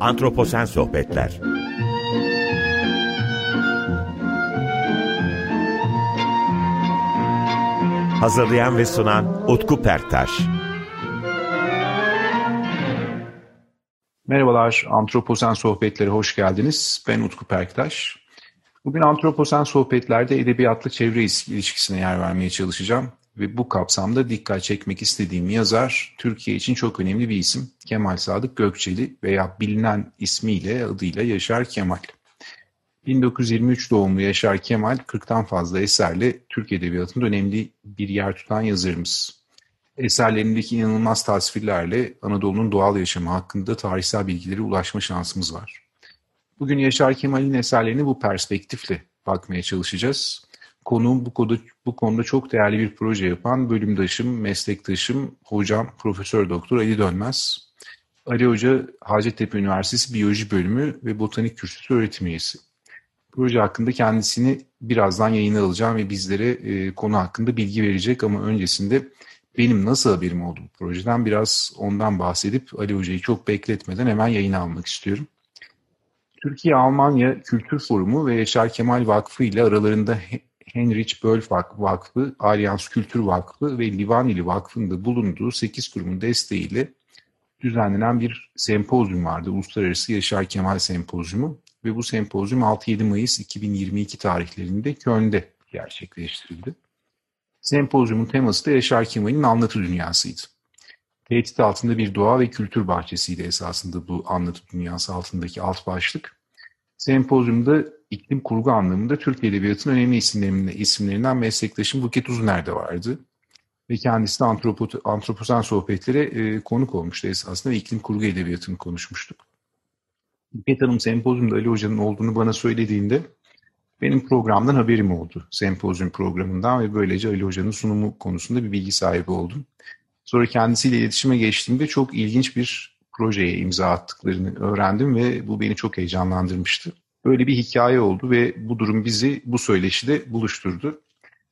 Antroposen Sohbetler Hazırlayan ve sunan Utku Perktaş Merhabalar, Antroposen Sohbetleri hoş geldiniz. Ben Utku Perktaş. Bugün Antroposen Sohbetler'de edebiyatlı çevre ilişkisine yer vermeye çalışacağım. Ve bu kapsamda dikkat çekmek istediğim yazar, Türkiye için çok önemli bir isim. Kemal Sadık Gökçeli veya bilinen ismiyle, adıyla Yaşar Kemal. 1923 doğumlu Yaşar Kemal, 40'tan fazla eserle Türk Edebiyatı'nda önemli bir yer tutan yazarımız. Eserlerindeki inanılmaz tasvirlerle Anadolu'nun doğal yaşamı hakkında tarihsel bilgilere ulaşma şansımız var. Bugün Yaşar Kemal'in eserlerini bu perspektifle bakmaya çalışacağız. Konuğum bu konuda, bu konuda çok değerli bir proje yapan bölümdaşım, meslektaşım, hocam Profesör Doktor Ali Dönmez. Ali Hoca Hacettepe Üniversitesi Biyoloji Bölümü ve Botanik Kürsüsü öğretim üyesi. Proje hakkında kendisini birazdan yayına alacağım ve bizlere e, konu hakkında bilgi verecek ama öncesinde benim nasıl haberim oldu bu projeden biraz ondan bahsedip Ali Hoca'yı çok bekletmeden hemen yayına almak istiyorum. Türkiye-Almanya Kültür Forumu ve Yaşar Kemal Vakfı ile aralarında Heinrich Böll Vakfı, Alyans Kültür Vakfı ve Livaneli Vakfı'nda bulunduğu 8 kurumun desteğiyle düzenlenen bir sempozyum vardı. Uluslararası Yaşar Kemal Sempozyumu ve bu sempozyum 6-7 Mayıs 2022 tarihlerinde Köln'de gerçekleştirildi. Sempozyumun teması da Yaşar Kemal'in anlatı dünyasıydı. Tehdit altında bir doğa ve kültür bahçesiydi esasında bu anlatı dünyası altındaki alt başlık. Sempozyumda iklim kurgu anlamında Türk Edebiyatı'nın önemli isimlerinden, isimlerinden meslektaşım Buket Uzuner de vardı. Ve kendisi de antropo, antroposen sohbetlere e, konuk olmuştu esasında iklim kurgu edebiyatını konuşmuştuk. Buket Hanım sempozyumda Ali Hoca'nın olduğunu bana söylediğinde benim programdan haberim oldu. Sempozyum programından ve böylece Ali Hoca'nın sunumu konusunda bir bilgi sahibi oldum. Sonra kendisiyle iletişime geçtiğimde çok ilginç bir projeye imza attıklarını öğrendim ve bu beni çok heyecanlandırmıştı. Böyle bir hikaye oldu ve bu durum bizi bu söyleşide buluşturdu.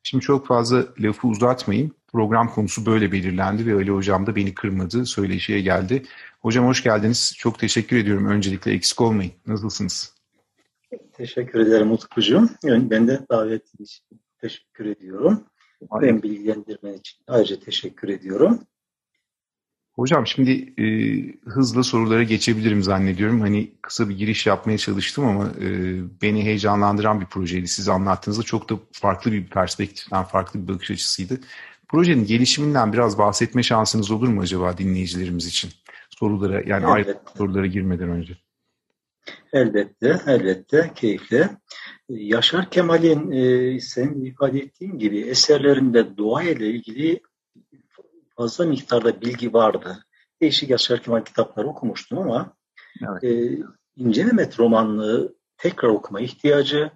Şimdi çok fazla lafı uzatmayayım. Program konusu böyle belirlendi ve Ali Hocam da beni kırmadı, söyleşiye geldi. Hocam hoş geldiniz. Çok teşekkür ediyorum. Öncelikle eksik olmayın. Nasılsınız? Teşekkür ederim Utkucuğum. Ben de davet için teşekkür ediyorum. Ben bilgilendirmen için ayrıca teşekkür ediyorum. Hocam şimdi e, hızlı sorulara geçebilirim zannediyorum. Hani kısa bir giriş yapmaya çalıştım ama e, beni heyecanlandıran bir projeydi. Siz anlattığınızda çok da farklı bir perspektiften, farklı bir bakış açısıydı. Projenin gelişiminden biraz bahsetme şansınız olur mu acaba dinleyicilerimiz için? Sorulara yani ayrı sorulara girmeden önce. Elbette, elbette, keyifle. Yaşar Kemal'in e, senin ifade ettiğin gibi eserlerinde doğa ile ilgili fazla miktarda bilgi vardı. Değişik Yaşar Kemal kitapları okumuştum ama evet. e, İnce Mehmet romanlığı tekrar okuma ihtiyacı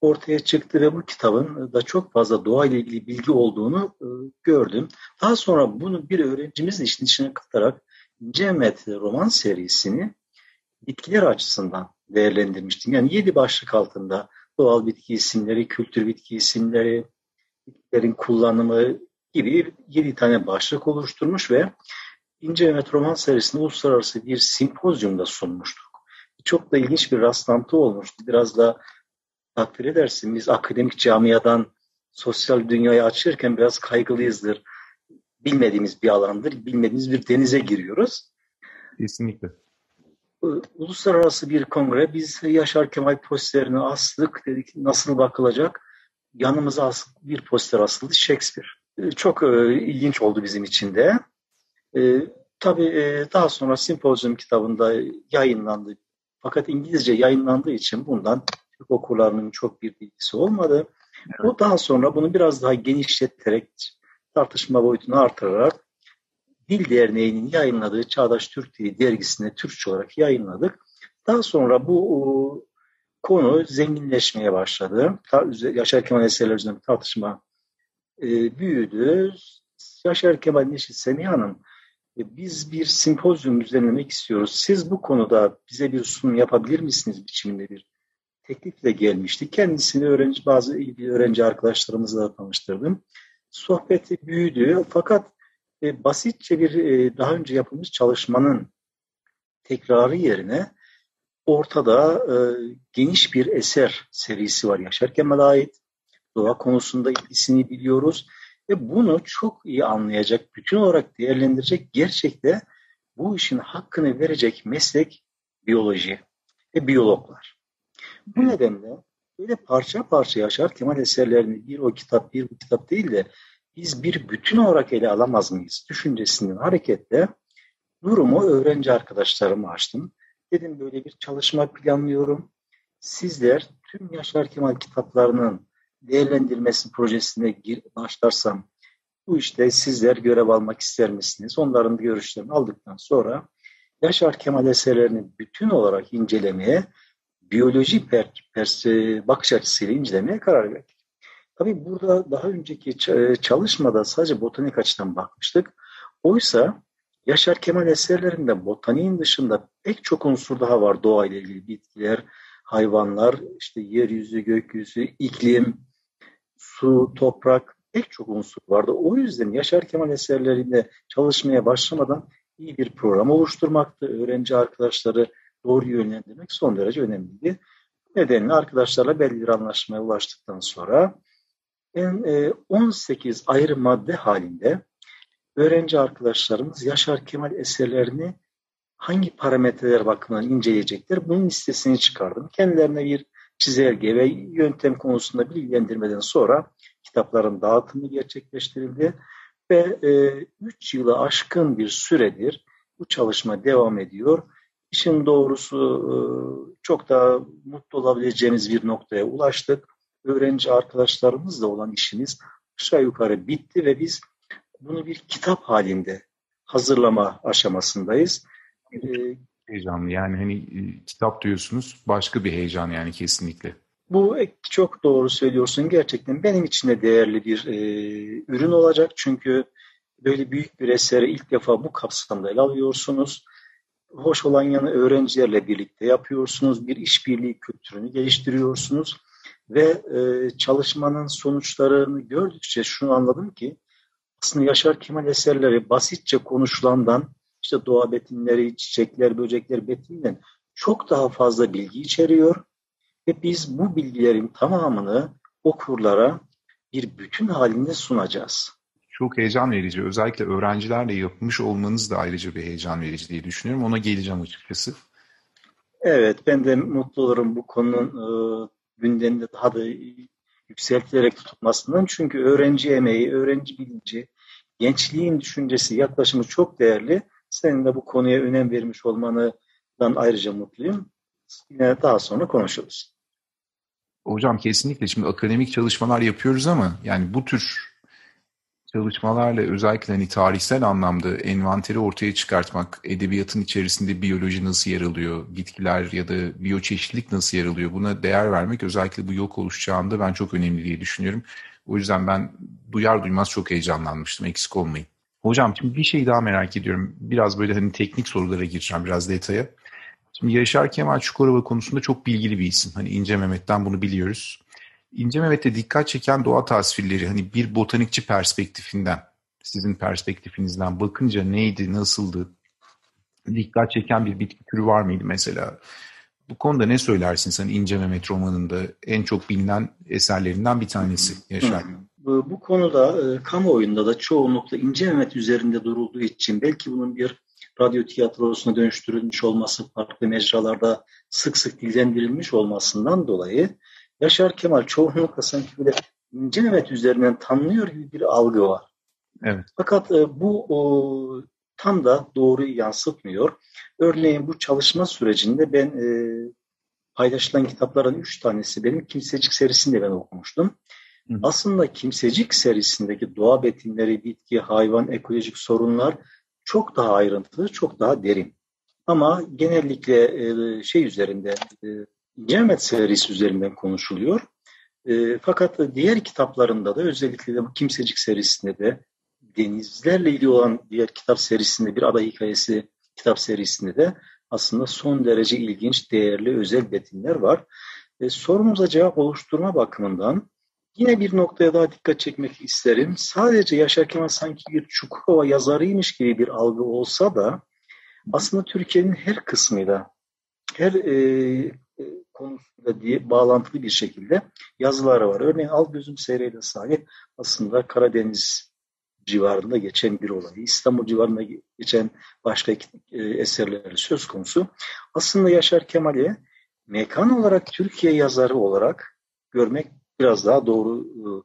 ortaya çıktı ve bu kitabın da çok fazla doğa ile ilgili bilgi olduğunu e, gördüm. Daha sonra bunu bir öğrencimizin işin içine katarak İnce Mehmet roman serisini bitkiler açısından değerlendirmiştim. Yani yedi başlık altında doğal bitki isimleri, kültür bitki isimleri, bitkilerin kullanımı, gibi yedi tane başlık oluşturmuş ve İnce Mehmet Roman serisinde uluslararası bir simpozyumda sunmuştuk. Çok da ilginç bir rastlantı olmuştu. Biraz da takdir edersin biz akademik camiadan sosyal dünyayı açırken biraz kaygılıyızdır. Bilmediğimiz bir alandır, bilmediğimiz bir denize giriyoruz. Kesinlikle. Uluslararası bir kongre, biz Yaşar Kemal posterini astık, dedik nasıl bakılacak? Yanımıza bir poster asıldı, Shakespeare. Ee, çok e, ilginç oldu bizim için de. E, tabii e, daha sonra sempozyum kitabında yayınlandı. Fakat İngilizce yayınlandığı için bundan Türk okurlarının çok bir bilgisi olmadı. Evet. O daha sonra bunu biraz daha genişleterek tartışma boyutunu artırarak Dil Derneği'nin yayınladığı Çağdaş Türk Dili dergisine Türkçe olarak yayınladık. Daha sonra bu o, konu zenginleşmeye başladı. Yaşar Kemal eserler üzerine tartışma e, büyüdü. Yaşar Kemal Neşit Semiha Hanım e, biz bir simpozyum düzenlemek istiyoruz. Siz bu konuda bize bir sunum yapabilir misiniz biçiminde bir teklifle gelmişti. Kendisini öğrenci bazı ilgili öğrenci arkadaşlarımızla tanıştırdım. Sohbeti büyüdü fakat e, basitçe bir e, daha önce yapılmış çalışmanın tekrarı yerine ortada e, geniş bir eser serisi var Yaşar Kemal'e ait. Doğa konusunda ilgisini biliyoruz ve bunu çok iyi anlayacak, bütün olarak değerlendirecek gerçekte bu işin hakkını verecek meslek biyoloji ve biyologlar. Bu nedenle böyle parça parça Yaşar Kemal eserlerini bir o kitap bir bu kitap değil de biz bir bütün olarak ele alamaz mıyız düşüncesinden hareketle durumu öğrenci arkadaşlarıma açtım. Dedim böyle bir çalışma planlıyorum. Sizler tüm Yaşar Kemal kitaplarının değerlendirmesi projesine gir, başlarsam bu işte sizler görev almak ister misiniz? Onların görüşlerini aldıktan sonra Yaşar Kemal eserlerini bütün olarak incelemeye, biyoloji per, per, bakış açısıyla incelemeye karar verdik. Tabii burada daha önceki çalışmada sadece botanik açıdan bakmıştık. Oysa Yaşar Kemal eserlerinde botaniğin dışında pek çok unsur daha var doğayla ilgili bitkiler, hayvanlar, işte yeryüzü, gökyüzü, iklim, su, toprak pek çok unsur vardı. O yüzden Yaşar Kemal eserlerinde çalışmaya başlamadan iyi bir program oluşturmaktı. Öğrenci arkadaşları doğru yönlendirmek son derece önemliydi. Nedenle arkadaşlarla belli bir anlaşmaya ulaştıktan sonra ben 18 e, ayrı madde halinde öğrenci arkadaşlarımız Yaşar Kemal eserlerini hangi parametreler bakımından inceleyecekler bunun listesini çıkardım. Kendilerine bir çizelge ve yöntem konusunda bilgilendirmeden sonra kitapların dağıtımı gerçekleştirildi ve 3 e, yılı aşkın bir süredir bu çalışma devam ediyor. İşin doğrusu e, çok daha mutlu olabileceğimiz bir noktaya ulaştık. Öğrenci arkadaşlarımızla olan işimiz aşağı yukarı bitti ve biz bunu bir kitap halinde hazırlama aşamasındayız. Heyecanlı yani hani e, kitap diyorsunuz başka bir heyecan yani kesinlikle. Bu çok doğru söylüyorsun. Gerçekten benim için de değerli bir e, ürün olacak. Çünkü böyle büyük bir eseri ilk defa bu kapsamda ele alıyorsunuz. Hoş olan yanı öğrencilerle birlikte yapıyorsunuz. Bir işbirliği kültürünü geliştiriyorsunuz. Ve e, çalışmanın sonuçlarını gördükçe şunu anladım ki aslında Yaşar Kemal eserleri basitçe konuşulandan işte doğa betinleri, çiçekler, böcekler betininden çok daha fazla bilgi içeriyor ve biz bu bilgilerin tamamını okurlara bir bütün halinde sunacağız. Çok heyecan verici. Özellikle öğrencilerle yapmış olmanız da ayrıca bir heyecan verici diye düşünüyorum. Ona geleceğim açıkçası. Evet, ben de mutlu olurum bu konunun e, gündeminde daha da yükseltilerek tutulmasından. Çünkü öğrenci emeği, öğrenci bilinci, gençliğin düşüncesi, yaklaşımı çok değerli. Senin de bu konuya önem vermiş olmandan ayrıca mutluyum. Yine daha sonra konuşuruz. Hocam kesinlikle şimdi akademik çalışmalar yapıyoruz ama yani bu tür çalışmalarla özellikle hani tarihsel anlamda envanteri ortaya çıkartmak, edebiyatın içerisinde biyoloji nasıl yer alıyor, bitkiler ya da biyoçeşitlilik nasıl yer alıyor buna değer vermek özellikle bu yok oluş çağında ben çok önemli diye düşünüyorum. O yüzden ben duyar duymaz çok heyecanlanmıştım eksik olmayın. Hocam şimdi bir şey daha merak ediyorum. Biraz böyle hani teknik sorulara gireceğim biraz detaya. Şimdi Yaşar Kemal Çukurova konusunda çok bilgili bir isim. Hani İnce Mehmet'ten bunu biliyoruz. İnce Mehmet'te dikkat çeken doğa tasvirleri hani bir botanikçi perspektifinden, sizin perspektifinizden bakınca neydi, nasıldı? Dikkat çeken bir bitki türü var mıydı mesela? Bu konuda ne söylersin sen İnce Mehmet romanında en çok bilinen eserlerinden bir tanesi Yaşar? Bu, bu konuda e, kamuoyunda da çoğunlukla İnce Mehmet üzerinde durulduğu için belki bunun bir radyo tiyatrosuna dönüştürülmüş olması, farklı mecralarda sık sık dillendirilmiş olmasından dolayı Yaşar Kemal çoğunlukla sanki böyle İnce Mehmet üzerinden tanınıyor gibi bir algı var. Evet. Fakat e, bu o, tam da doğruyu yansıtmıyor. Örneğin bu çalışma sürecinde ben e, paylaşılan kitapların üç tanesi benim Kimsecik serisinde ben okumuştum. Hı. Aslında Kimsecik serisindeki doğa betinleri, bitki, hayvan, ekolojik sorunlar çok daha ayrıntılı, çok daha derin. Ama genellikle e, şey üzerinde, Cemet serisi üzerinden konuşuluyor. E, fakat diğer kitaplarında da özellikle de bu Kimsecik serisinde de denizlerle ilgili olan diğer kitap serisinde bir ada hikayesi kitap serisinde de aslında son derece ilginç, değerli, özel betinler var. E, sorumuza cevap oluşturma bakımından yine bir noktaya daha dikkat çekmek isterim. Sadece Yaşar Kemal sanki bir Çukurova yazarıymış gibi bir algı olsa da aslında Türkiye'nin her kısmıyla her e, konusunda diye bağlantılı bir şekilde yazıları var. Örneğin Al Gözüm Seyreyle sahip aslında Karadeniz civarında geçen bir olay. İstanbul civarında geçen başka e, eserleri söz konusu. Aslında Yaşar Kemal'i mekan olarak Türkiye yazarı olarak görmek biraz daha doğru.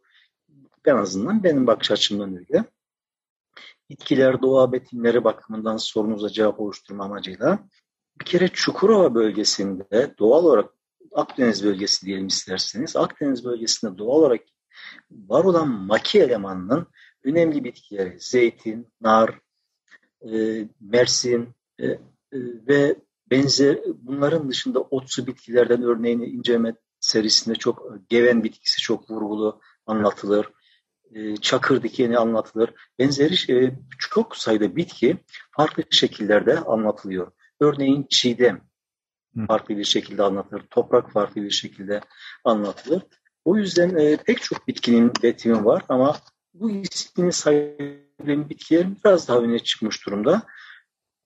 En azından benim bakış açımdan öyle. Bitkiler, doğa betimleri bakımından sorunuza cevap oluşturma amacıyla bir kere Çukurova bölgesinde doğal olarak Akdeniz bölgesi diyelim isterseniz Akdeniz bölgesinde doğal olarak var olan maki elemanının önemli bitkileri zeytin, nar, e, mersin e, e, ve benzer bunların dışında otsu bitkilerden örneğini inceleme serisinde çok geven bitkisi çok vurgulu anlatılır. E, çakır dikeni anlatılır. Benzeri e, çok sayıda bitki farklı şekillerde anlatılıyor. Örneğin çiğdem farklı bir şekilde anlatılır. Toprak farklı bir şekilde anlatılır. O yüzden e, pek çok bitkinin betimi var ama bu ismini sayılan bitkiler biraz daha öne çıkmış durumda.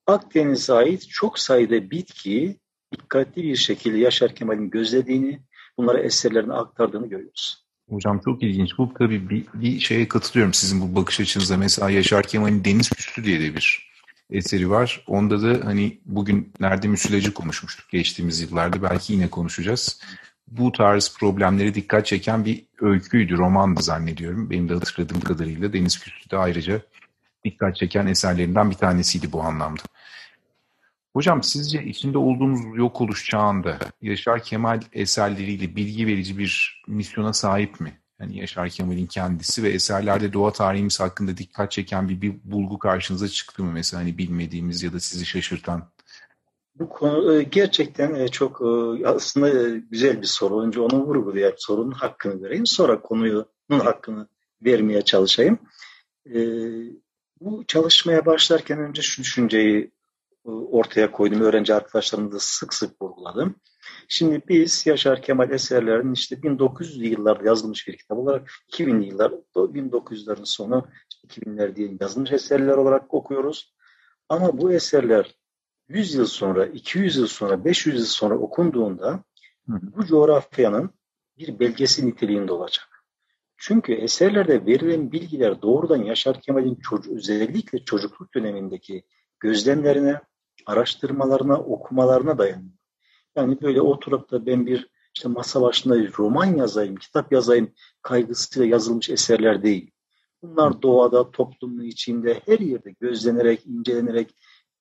Akdeniz'e ait çok sayıda bitkiyi dikkatli bir şekilde Yaşar Kemal'in gözlediğini, bunları eserlerine aktardığını görüyoruz. Hocam çok ilginç. Bu tabii bir, bir şeye katılıyorum sizin bu bakış açınıza. Mesela Yaşar Kemal'in Deniz Küstü diye de bir eseri var. Onda da hani bugün nerede müsilajı konuşmuştuk geçtiğimiz yıllarda. Belki yine konuşacağız. Bu tarz problemlere dikkat çeken bir öyküydü, romandı zannediyorum. Benim de hatırladığım kadarıyla Deniz Küstü de ayrıca dikkat çeken eserlerinden bir tanesiydi bu anlamda. Hocam sizce içinde olduğumuz yok oluş çağında Yaşar Kemal eserleriyle bilgi verici bir misyona sahip mi? Yani Yaşar Kemal'in kendisi ve eserlerde doğa tarihimiz hakkında dikkat çeken bir, bir bulgu karşınıza çıktı mı? Mesela hani bilmediğimiz ya da sizi şaşırtan. Bu konu e, gerçekten e, çok e, aslında güzel bir soru. Önce onu vurgulayıp sorunun hakkını vereyim. Sonra konunun hakkını vermeye çalışayım. Bu çalışmaya başlarken önce şu düşünceyi ortaya koydum. Öğrenci arkadaşlarımızla sık sık vurguladım. Şimdi biz Yaşar Kemal eserlerinin işte 1900'lü yıllarda yazılmış bir kitap olarak 2000'li yıllar, 1900'lerin sonu 2000'ler diye yazılmış eserler olarak okuyoruz. Ama bu eserler 100 yıl sonra, 200 yıl sonra, 500 yıl sonra okunduğunda bu coğrafyanın bir belgesi niteliğinde olacak. Çünkü eserlerde verilen bilgiler doğrudan Yaşar Kemal'in çocuğu, özellikle çocukluk dönemindeki gözlemlerine, araştırmalarına, okumalarına dayanıyor. Yani böyle oturup da ben bir işte masa başında bir roman yazayım, kitap yazayım kaygısıyla yazılmış eserler değil. Bunlar doğada, toplumun içinde, her yerde gözlenerek, incelenerek,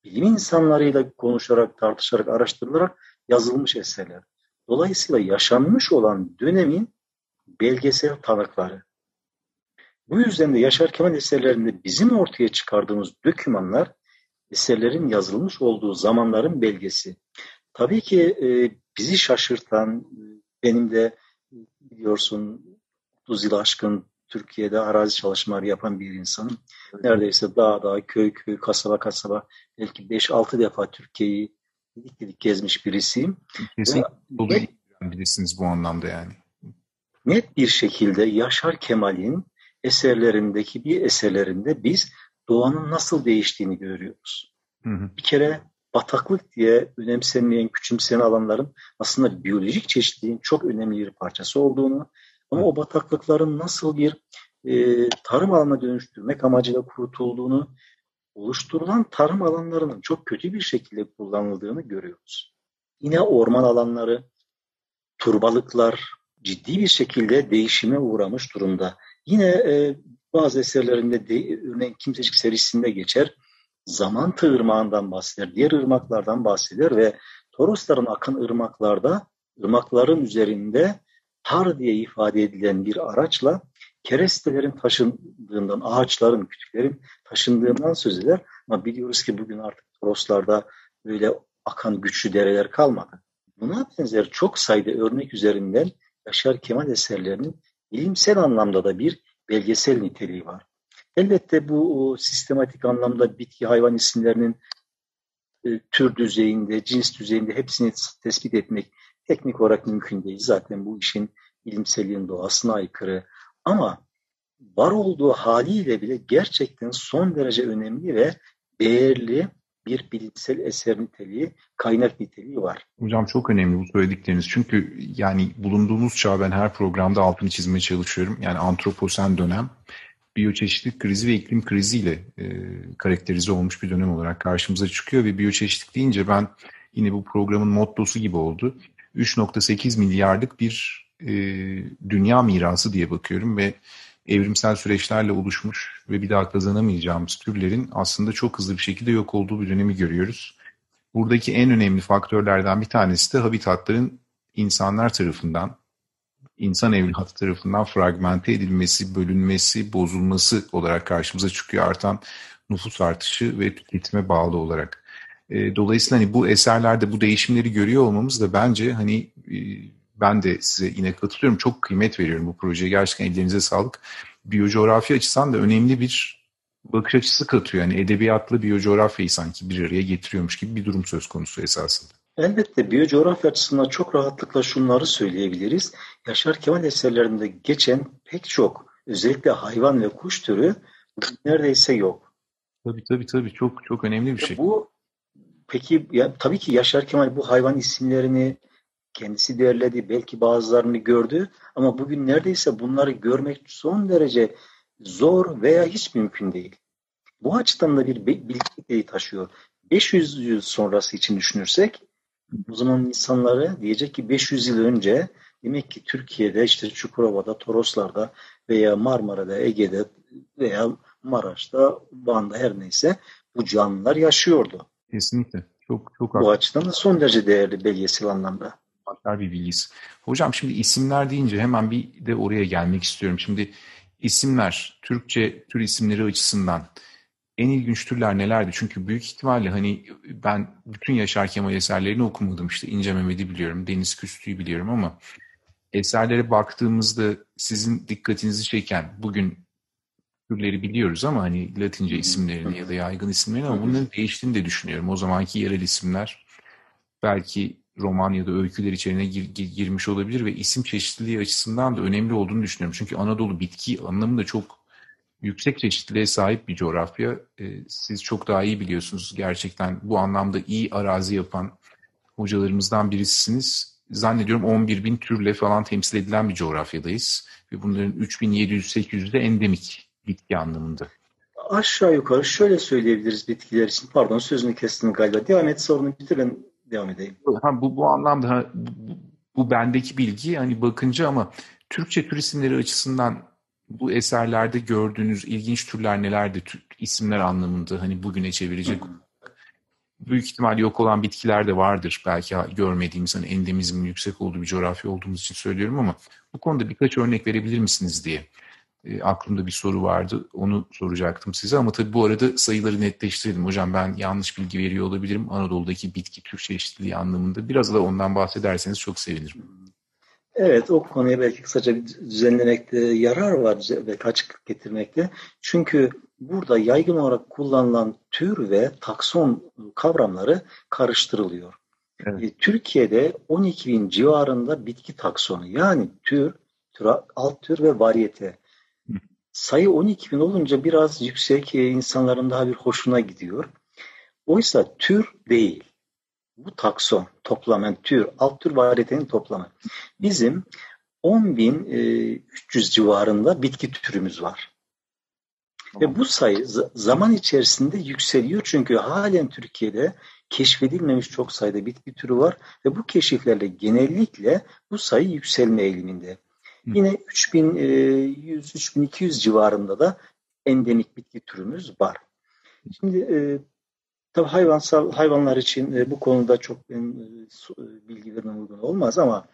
bilim insanlarıyla konuşarak, tartışarak, araştırılarak yazılmış eserler. Dolayısıyla yaşanmış olan dönemin belgesel tanıkları. Bu yüzden de Yaşar Kemal eserlerinde bizim ortaya çıkardığımız dokümanlar eserlerin yazılmış olduğu zamanların belgesi. Tabii ki e, bizi şaşırtan, benim de biliyorsun 30 yıl aşkın Türkiye'de arazi çalışmaları yapan bir insanım. Neredeyse dağ dağ, köy köy, kasaba kasaba belki 5-6 defa Türkiye'yi gidik gidik gezmiş birisiyim. Kesinlikle bilirsiniz bu anlamda yani. Net bir şekilde Yaşar Kemal'in eserlerindeki bir eserlerinde biz doğanın nasıl değiştiğini görüyoruz. Hı hı. Bir kere bataklık diye önemsenmeyen, küçümseyen alanların aslında biyolojik çeşitliliğin çok önemli bir parçası olduğunu ama o bataklıkların nasıl bir e, tarım alanına dönüştürmek amacıyla kurutulduğunu, oluşturulan tarım alanlarının çok kötü bir şekilde kullanıldığını görüyoruz. Yine orman alanları, turbalıklar ciddi bir şekilde değişime uğramış durumda. Yine e, bazı eserlerinde de, örneğin Kimsecik serisinde geçer zaman ırmağından bahseder, diğer ırmaklardan bahseder ve Torosların akın ırmaklarda, ırmakların üzerinde tar diye ifade edilen bir araçla kerestelerin taşındığından, ağaçların, kütüklerin taşındığından söz eder. Ama biliyoruz ki bugün artık Toroslarda böyle akan güçlü dereler kalmadı. Buna benzer çok sayıda örnek üzerinden Yaşar Kemal eserlerinin bilimsel anlamda da bir belgesel niteliği var. Elbette bu sistematik anlamda bitki hayvan isimlerinin e, tür düzeyinde, cins düzeyinde hepsini tespit etmek teknik olarak mümkün değil. Zaten bu işin bilimselliğin doğasına aykırı. Ama var olduğu haliyle bile gerçekten son derece önemli ve değerli bir bilimsel eser niteliği, kaynak niteliği var. Hocam çok önemli bu söyledikleriniz. Çünkü yani bulunduğumuz çağ ben her programda altını çizmeye çalışıyorum. Yani antroposen dönem biyoçeşitlik krizi ve iklim kriziyle e, karakterize olmuş bir dönem olarak karşımıza çıkıyor ve biyoçeşitlik deyince ben yine bu programın mottosu gibi oldu. 3.8 milyarlık bir e, dünya mirası diye bakıyorum ve evrimsel süreçlerle oluşmuş ve bir daha kazanamayacağımız türlerin aslında çok hızlı bir şekilde yok olduğu bir dönemi görüyoruz. Buradaki en önemli faktörlerden bir tanesi de habitatların insanlar tarafından, insan evlatı tarafından fragmente edilmesi, bölünmesi, bozulması olarak karşımıza çıkıyor. Artan nüfus artışı ve tüketime bağlı olarak. E, dolayısıyla hani bu eserlerde bu değişimleri görüyor olmamız da bence hani e, ben de size yine katılıyorum. Çok kıymet veriyorum bu projeye. Gerçekten ellerinize sağlık. Biyocoğrafya açısından da önemli bir bakış açısı katıyor. Yani edebiyatla biyocoğrafyayı sanki bir araya getiriyormuş gibi bir durum söz konusu esasında. Elbette biyocoğrafya açısından çok rahatlıkla şunları söyleyebiliriz. Yaşar Kemal eserlerinde geçen pek çok özellikle hayvan ve kuş türü neredeyse yok. Tabii tabii tabii çok çok önemli bir şey. Bu peki ya, tabii ki Yaşar Kemal bu hayvan isimlerini kendisi değerledi, belki bazılarını gördü ama bugün neredeyse bunları görmek son derece zor veya hiç mümkün değil. Bu açıdan da bir bilgi taşıyor. 500 yıl sonrası için düşünürsek o zaman insanları diyecek ki 500 yıl önce demek ki Türkiye'de işte Çukurova'da, Toroslar'da veya Marmara'da, Ege'de veya Maraş'ta, Van'da her neyse bu canlılar yaşıyordu. Kesinlikle. Çok çok Bu açıdan da son derece değerli belgesel anlamda. Haklar bir bilgisi. Hocam şimdi isimler deyince hemen bir de oraya gelmek istiyorum. Şimdi isimler, Türkçe tür isimleri açısından en ilginç türler nelerdi? Çünkü büyük ihtimalle hani ben bütün Yaşar Kemal eserlerini okumadım. İşte İnce Mehmet'i biliyorum, Deniz Küstü'yü biliyorum ama eserlere baktığımızda sizin dikkatinizi çeken bugün türleri biliyoruz ama hani Latince isimlerini ya da yaygın isimlerini ama bunların değiştiğini de düşünüyorum. O zamanki yerel isimler belki roman ya da öyküler içerisine gir, gir, girmiş olabilir ve isim çeşitliliği açısından da önemli olduğunu düşünüyorum. Çünkü Anadolu bitki anlamında çok yüksek çeşitliliğe sahip bir coğrafya. Ee, siz çok daha iyi biliyorsunuz gerçekten bu anlamda iyi arazi yapan hocalarımızdan birisiniz. Zannediyorum 11 bin türle falan temsil edilen bir coğrafyadayız. Ve bunların 3700-800'de endemik bitki anlamında. Aşağı yukarı şöyle söyleyebiliriz bitkiler için. Pardon sözünü kestim galiba. Devam et sorunu bitirin devam edeyim. Ha, bu, bu anlamda bu, bu bendeki bilgi hani bakınca ama Türkçe tür isimleri açısından bu eserlerde gördüğünüz ilginç türler nelerdi? Türk isimler anlamında hani bugüne çevirecek büyük ihtimal yok olan bitkiler de vardır. Belki görmediğimiz hani endemizmin yüksek olduğu bir coğrafya olduğumuz için söylüyorum ama bu konuda birkaç örnek verebilir misiniz diye e, aklımda bir soru vardı. Onu soracaktım size ama tabii bu arada sayıları netleştirdim. Hocam ben yanlış bilgi veriyor olabilirim. Anadolu'daki bitki tür çeşitliliği anlamında. Biraz da ondan bahsederseniz çok sevinirim. Evet o konuya belki kısaca bir düzenlemekte yarar var ve açıklık getirmekte. Çünkü burada yaygın olarak kullanılan tür ve takson kavramları karıştırılıyor. Evet. E, Türkiye'de 12 bin civarında bitki taksonu yani tür, tür alt tür ve variyete sayı 12 bin olunca biraz yüksek e, insanların daha bir hoşuna gidiyor. Oysa tür değil. Bu takson, toplam yani tür, alt tür variyetenin toplamı. Bizim 10.300 e, civarında bitki türümüz var. Ve bu sayı zaman içerisinde yükseliyor çünkü halen Türkiye'de keşfedilmemiş çok sayıda bitki türü var ve bu keşiflerle genellikle bu sayı yükselme eğiliminde. Yine 3100-3200 e, civarında da endemik bitki türümüz var. Şimdi e, tabii hayvansal hayvanlar için e, bu konuda çok ben, e, e, bilgi vermem uygun olmaz ama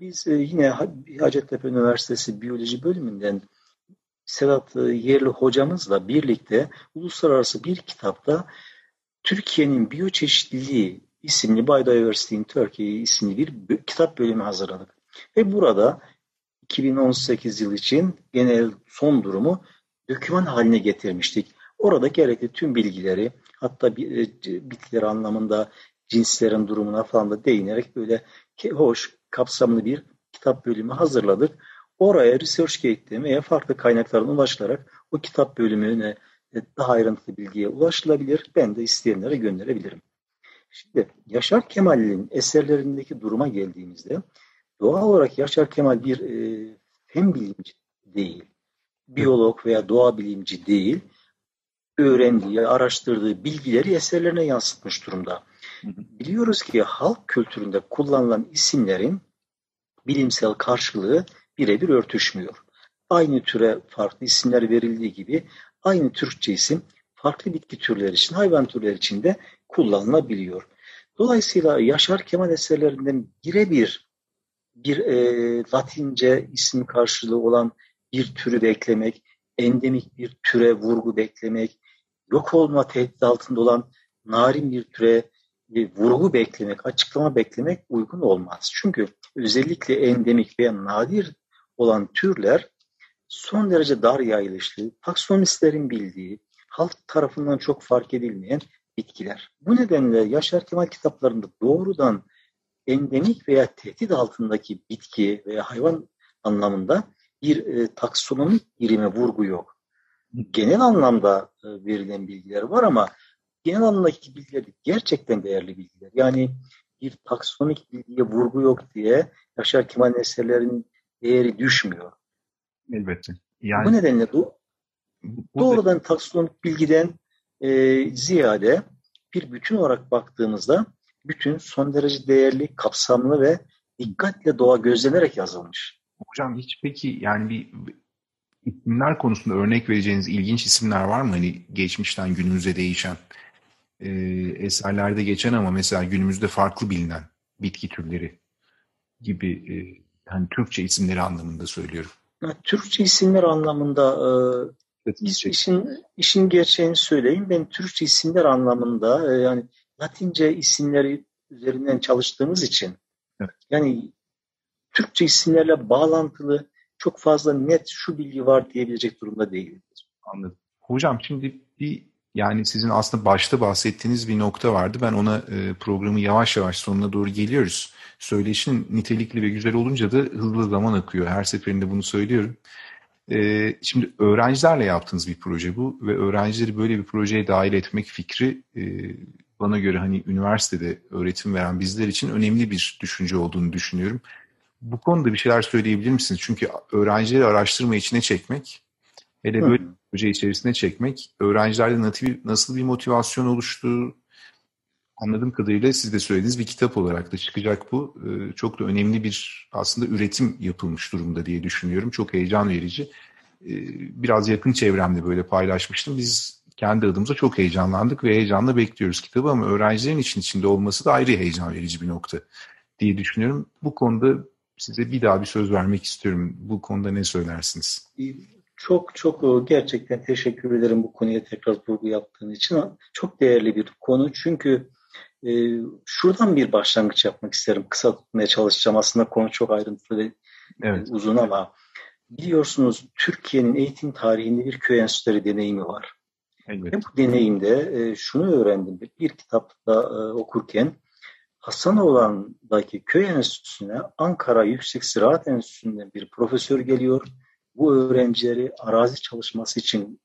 biz e, yine Hacettepe Üniversitesi Biyoloji bölümünden Sedat e, Yerli hocamızla birlikte uluslararası bir kitapta Türkiye'nin biyoçeşitliliği isimli Biodiversity in Turkey isimli bir kitap bölümü hazırladık. Ve burada 2018 yıl için genel son durumu döküman haline getirmiştik. Orada gerekli tüm bilgileri hatta e, bitkiler anlamında cinslerin durumuna falan da değinerek böyle hoş kapsamlı bir kitap bölümü hazırladık. Oraya ResearchGate'de veya farklı kaynaklardan ulaşılarak o kitap bölümüne daha ayrıntılı bilgiye ulaşılabilir. Ben de isteyenlere gönderebilirim. Şimdi Yaşar Kemal'in eserlerindeki duruma geldiğimizde doğal olarak Yaşar Kemal bir e, fen bilimci değil, biyolog veya doğa bilimci değil, öğrendiği, araştırdığı bilgileri eserlerine yansıtmış durumda. Biliyoruz ki halk kültüründe kullanılan isimlerin bilimsel karşılığı birebir örtüşmüyor. Aynı türe farklı isimler verildiği gibi aynı Türkçe isim farklı bitki türleri için, hayvan türleri için de kullanılabiliyor. Dolayısıyla Yaşar Kemal eserlerinden birebir bir e, Latince isim karşılığı olan bir türü beklemek, endemik bir türe vurgu beklemek, yok olma tehdit altında olan narin bir türe e, vurgu beklemek, açıklama beklemek uygun olmaz. Çünkü özellikle endemik veya nadir olan türler son derece dar yayılışlı, taksonistlerin bildiği, halk tarafından çok fark edilmeyen bitkiler. Bu nedenle Yaşar Kemal kitaplarında doğrudan endemik veya tehdit altındaki bitki veya hayvan anlamında bir e, taksonomik birime vurgu yok. Genel anlamda e, verilen bilgiler var ama genel anlamdaki bilgiler gerçekten değerli bilgiler. Yani bir taksonomik bilgiye vurgu yok diye Yaşar Kemal eserlerinin değeri düşmüyor. Elbette. Yani, bu nedenle bu, bu doğrudan da... taksonomik bilgiden e, ziyade bir bütün olarak baktığımızda bütün son derece değerli, kapsamlı ve dikkatle doğa gözlenerek yazılmış. Hocam hiç peki yani bir isimler konusunda örnek vereceğiniz ilginç isimler var mı? Hani geçmişten günümüze değişen e, eserlerde geçen ama mesela günümüzde farklı bilinen bitki türleri gibi e, yani Türkçe isimleri anlamında söylüyorum. Türkçe isimler anlamında e, işin, işin gerçeğini söyleyeyim. Ben Türkçe isimler anlamında e, yani Latince isimleri üzerinden çalıştığımız için evet. yani Türkçe isimlerle bağlantılı çok fazla net şu bilgi var diyebilecek durumda değiliz. Anladım. Hocam şimdi bir yani sizin aslında başta bahsettiğiniz bir nokta vardı. Ben ona e, programı yavaş yavaş sonuna doğru geliyoruz. Söyleşin nitelikli ve güzel olunca da hızlı zaman akıyor. Her seferinde bunu söylüyorum. E, şimdi öğrencilerle yaptığınız bir proje bu ve öğrencileri böyle bir projeye dahil etmek fikri e, bana göre hani üniversitede öğretim veren bizler için önemli bir düşünce olduğunu düşünüyorum. Bu konuda bir şeyler söyleyebilir misiniz? Çünkü öğrencileri araştırma içine çekmek, hele böyle bir proje içerisine çekmek, öğrencilerde nasıl bir motivasyon oluştu, anladığım kadarıyla siz de söylediğiniz bir kitap olarak da çıkacak bu. Ee, çok da önemli bir aslında üretim yapılmış durumda diye düşünüyorum. Çok heyecan verici. Ee, biraz yakın çevremde böyle paylaşmıştım. Biz kendi adımıza çok heyecanlandık ve heyecanla bekliyoruz kitabı ama öğrencilerin için içinde olması da ayrı heyecan verici bir nokta diye düşünüyorum. Bu konuda size bir daha bir söz vermek istiyorum. Bu konuda ne söylersiniz? Çok çok e, gerçekten teşekkür ederim bu konuya tekrar vurgu yaptığın için. Çok değerli bir konu çünkü e, şuradan bir başlangıç yapmak isterim. Kısa tutmaya çalışacağım. Aslında konu çok ayrıntılı ve evet. uzun ama biliyorsunuz Türkiye'nin eğitim tarihinde bir köy enstitüleri deneyimi var. Evet. Ve bu deneyimde e, şunu öğrendim. Bir kitapta e, okurken Hasanoğlan'daki köy enstitüsüne Ankara Yüksek Ziraat Enstitüsü'nden bir profesör geliyor. Bu öğrencileri arazi çalışması için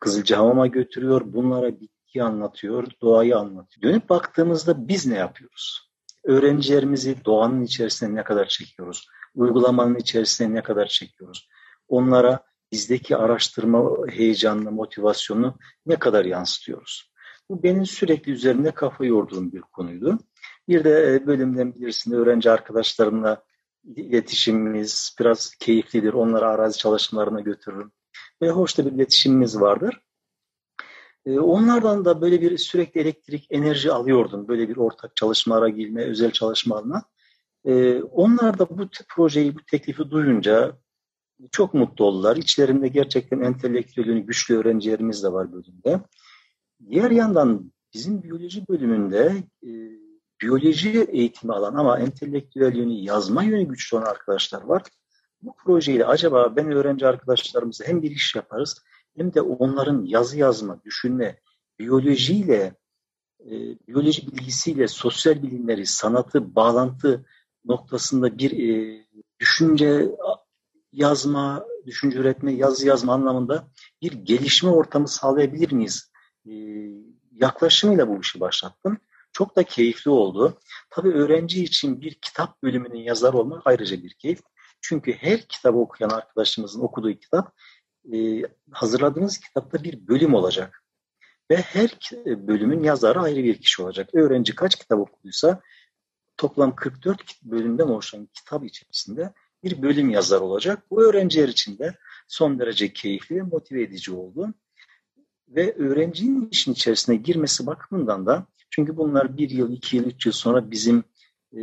Kızılcahamam'a götürüyor. Bunlara bitki anlatıyor, doğayı anlatıyor. Dönüp baktığımızda biz ne yapıyoruz? Öğrencilerimizi doğanın içerisine ne kadar çekiyoruz? Uygulamanın içerisine ne kadar çekiyoruz? Onlara bizdeki araştırma heyecanını, motivasyonu ne kadar yansıtıyoruz? Bu benim sürekli üzerinde kafa yorduğum bir konuydu. Bir de e, bölümden bilirsin öğrenci arkadaşlarımla iletişimimiz biraz keyiflidir. Onları arazi çalışmalarına götürürüm. Ve hoş da bir iletişimimiz vardır. E, onlardan da böyle bir sürekli elektrik, enerji alıyordum. Böyle bir ortak çalışmalara girme, özel çalışmalarına. E, onlar da bu projeyi, bu teklifi duyunca çok mutlu oldular. İçlerinde gerçekten entelektüel güçlü öğrencilerimiz de var bölümde. Diğer yandan bizim biyoloji bölümünde e, biyoloji eğitimi alan ama entelektüel yönü, yazma yönü güçlü olan arkadaşlar var. Bu projeyle acaba ben öğrenci arkadaşlarımızla hem bir iş yaparız hem de onların yazı yazma, düşünme, biyolojiyle, e, biyoloji bilgisiyle sosyal bilimleri, sanatı, bağlantı noktasında bir e, düşünce, yazma, düşünce üretme, yazı yazma anlamında bir gelişme ortamı sağlayabilir miyiz? E, yaklaşımıyla bu işi başlattım. Çok da keyifli oldu. Tabii öğrenci için bir kitap bölümünün yazarı olmak ayrıca bir keyif. Çünkü her kitabı okuyan arkadaşımızın okuduğu kitap e, hazırladığınız kitapta bir bölüm olacak. Ve her bölümün yazarı ayrı bir kişi olacak. Öğrenci kaç kitap okuduysa toplam 44 bölümden oluşan kitap içerisinde bir bölüm yazar olacak. Bu öğrenciler için de son derece keyifli ve motive edici oldu. Ve öğrencinin işin içerisine girmesi bakımından da çünkü bunlar bir yıl, iki yıl, üç yıl sonra bizim e,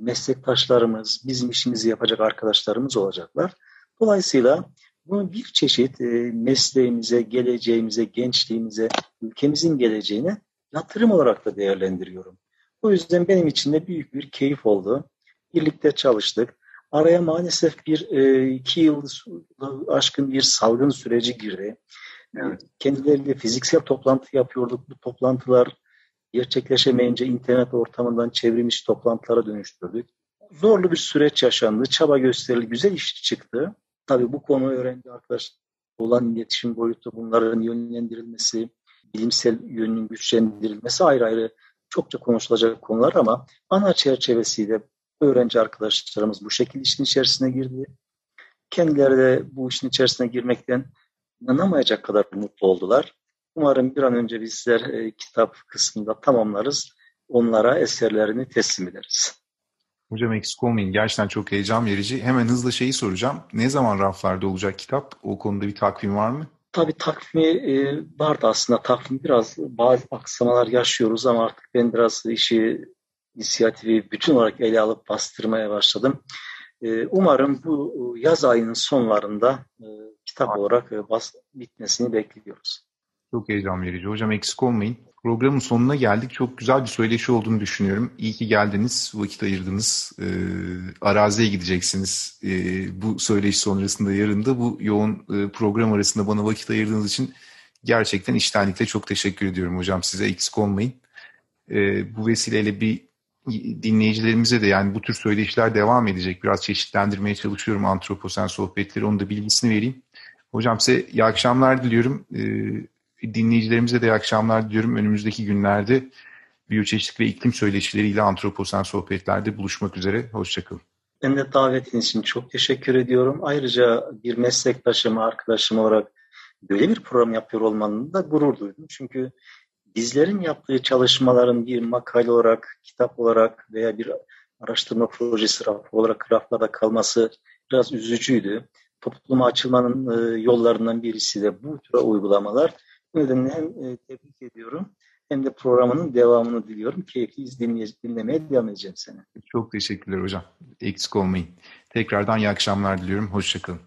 meslektaşlarımız, bizim işimizi yapacak arkadaşlarımız olacaklar. Dolayısıyla bunu bir çeşit e, mesleğimize, geleceğimize, gençliğimize, ülkemizin geleceğine yatırım olarak da değerlendiriyorum. O yüzden benim için de büyük bir keyif oldu. Birlikte çalıştık. Araya maalesef bir e, iki yıl aşkın bir salgın süreci girdi. Evet. Kendileriyle fiziksel toplantı yapıyorduk. Bu toplantılar gerçekleşemeyince internet ortamından çevrilmiş toplantılara dönüştürdük. Zorlu bir süreç yaşandı. Çaba gösterildi. Güzel iş çıktı. Tabii bu konu öğrenci arkadaşlar olan iletişim boyutu, bunların yönlendirilmesi, bilimsel yönünün güçlendirilmesi ayrı ayrı çokça konuşulacak konular ama ana çerçevesiyle öğrenci arkadaşlarımız bu şekilde işin içerisine girdi. Kendileri de bu işin içerisine girmekten inanamayacak kadar mutlu oldular. Umarım bir an önce bizler e, kitap kısmında tamamlarız. Onlara eserlerini teslim ederiz. Hocam eksik olmayın. Gerçekten çok heyecan verici. Hemen hızlı şeyi soracağım. Ne zaman raflarda olacak kitap? O konuda bir takvim var mı? Tabii takvimi e, vardı aslında. Takvim biraz bazı aksamalar yaşıyoruz ama artık ben biraz işi inisiyatifi bütün olarak ele alıp bastırmaya başladım. E, umarım bu yaz ayının sonlarında e, kitap olarak e, bas, bitmesini bekliyoruz. Çok heyecan verici. Hocam eksik olmayın. Programın sonuna geldik. Çok güzel bir söyleşi olduğunu düşünüyorum. İyi ki geldiniz, vakit ayırdınız. Ee, araziye gideceksiniz. Ee, bu söyleşi sonrasında yarın da bu yoğun e, program arasında bana vakit ayırdığınız için gerçekten içtenlikle çok teşekkür ediyorum hocam. Size eksik olmayın. Ee, bu vesileyle bir dinleyicilerimize de yani bu tür söyleşiler devam edecek. Biraz çeşitlendirmeye çalışıyorum antroposen sohbetleri. Onun da bilgisini vereyim. Hocam size iyi akşamlar diliyorum. Ee, Dinleyicilerimize de iyi akşamlar diliyorum. Önümüzdeki günlerde biyoçeşitlik ve iklim söyleşileriyle antroposen sohbetlerde buluşmak üzere. Hoşçakalın. Ben de davetiniz için çok teşekkür ediyorum. Ayrıca bir meslektaşım, arkadaşım olarak böyle bir program yapıyor olmanın da gurur duydum. Çünkü bizlerin yaptığı çalışmaların bir makale olarak, kitap olarak veya bir araştırma projesi olarak raflarda kalması biraz üzücüydü. Topluma açılmanın e, yollarından birisi de bu tür uygulamalar. Bu nedenle hem e, tebrik ediyorum hem de programının devamını diliyorum. Keyifli dinlemeye devam edeceğim seni. Çok teşekkürler hocam. Eksik olmayın. Tekrardan iyi akşamlar diliyorum. Hoşçakalın.